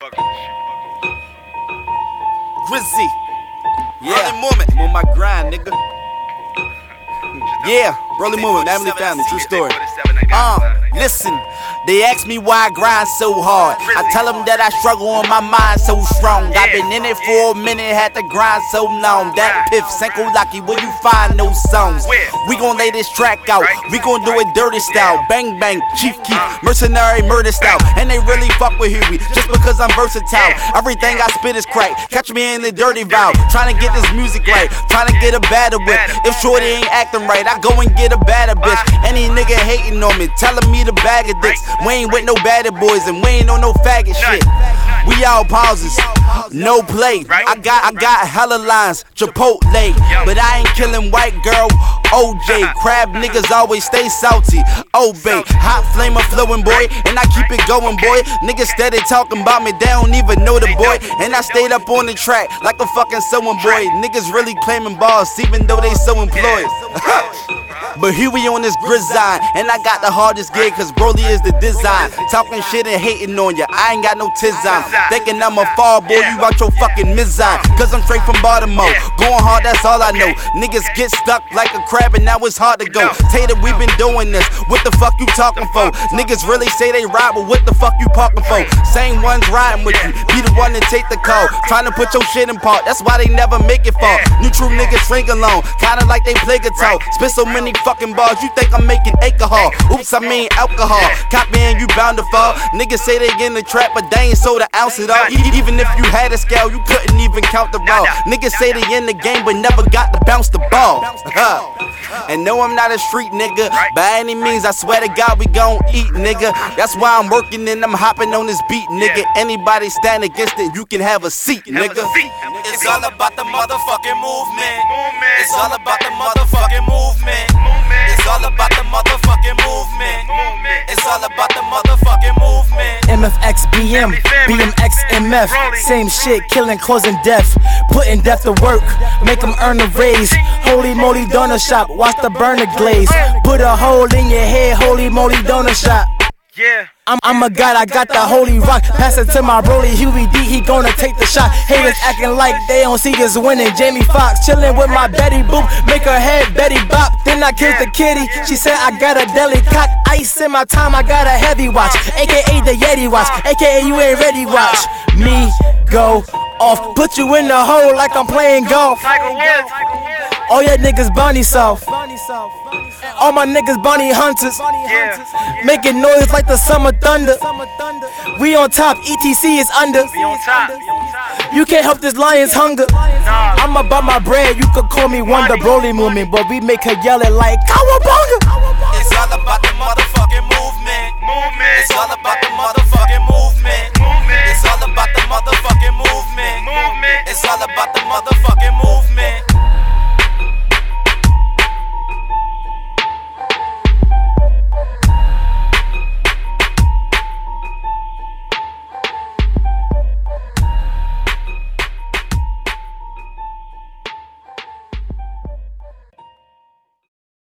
Grizzy. Yeah, moment. I'm on my grind, nigga. Yeah, Brolie Movement, Family Family, true story. Uh, listen, they ask me why I grind so hard. I tell them that I struggle on my mind so strong. I've been in it for a minute, had to grind so long. That piff, Senko Lucky, where you find those songs? We gon' lay this track out, we gon' do it dirty style. Bang bang, Chief Keef, mercenary murder style. And they really fuck with Huey, just because I'm versatile. Everything I spit is crack. Catch me in the dirty vibe, trying to get this music right, trying to get a batter whip. If Shorty ain't acting right, I go and get a batter bitch. Any nigga hating on me, telling me to bag of dicks. We ain't with no batter boys and we ain't on no faggot shit. We all pauses, no play. I got I got hella lines, Chipotle, but I ain't killing white girl. OJ, crab niggas always stay salty. Obey, hot flame of flowing boy, and I keep it going, boy. Niggas steady talking about me, they don't even know the boy. And I stayed up on the track like a fucking sewing boy. Niggas really claiming balls, even though they so employed. But here we on this grizzine, and I got the hardest gig, cause Brolie is the design. Talking shit and hating on ya, I ain't got no tizine. Thinking I'm a fall boy, you out your fucking mizine. Cause I'm straight from Baltimore, going hard, that's all I know. Niggas get stuck like a crab, and now it's hard to go. Tater, we been doing this, what the fuck you talking for? Niggas really say they ride, but what the fuck you parking for? Same ones riding with you, be the one to take the call. Trying to put your shit in park, that's why they never make it far. New true niggas shrink alone, kinda like they play guitar. Spit so many fucking bars, you think I'm making alcohol. Oops, I mean alcohol. Cop man, you bound to fall. Niggas say they in the trap, but they ain't sold an ounce at all. Even if you had a scale, you couldn't even count the raw. Niggas say they in the game, but never got to bounce the ball. Uh-huh. and no, I'm not a street nigga. By any means, I swear to God, we gon' eat, nigga. That's why I'm working and I'm hopping on this beat, nigga. Anybody stand against it, you can have a seat, nigga. It's all about the motherfucking movement. It's all about the motherfucking movement. It's all about the motherfucking BM, BMX MF. Same shit, killing, causing death. Putting death to work, make them earn a raise. Holy moly donut shop, watch the burner glaze. Put a hole in your head, holy moly donut shop. Yeah. I'm, I'm a god, I got the holy rock. Pass it to my Brolie Huey D, he gonna take the shot. Haters acting like they don't see us winning. Jamie Foxx chillin' with my Betty Boop, make her head Betty Bop. I killed the kitty, she said I got a deli cock. Ice in my time, I got a heavy watch, aka the Yeti watch, aka you ain't ready watch. Me go off, put you in the hole like I'm playing golf. All your niggas bunny soft myself. All my niggas bunny hunters, yeah. making noise like the summer thunder. We on top, ETC is under. You can't help this lion's hunger. I'm about my bread, you could call me Wonder Brolie movement, but we make her yell it like Cowabunga. It's all about the motherfucking movement. It's all about the motherfucking movement. It's all about the motherfucking movement. It's all about the motherfucking movement.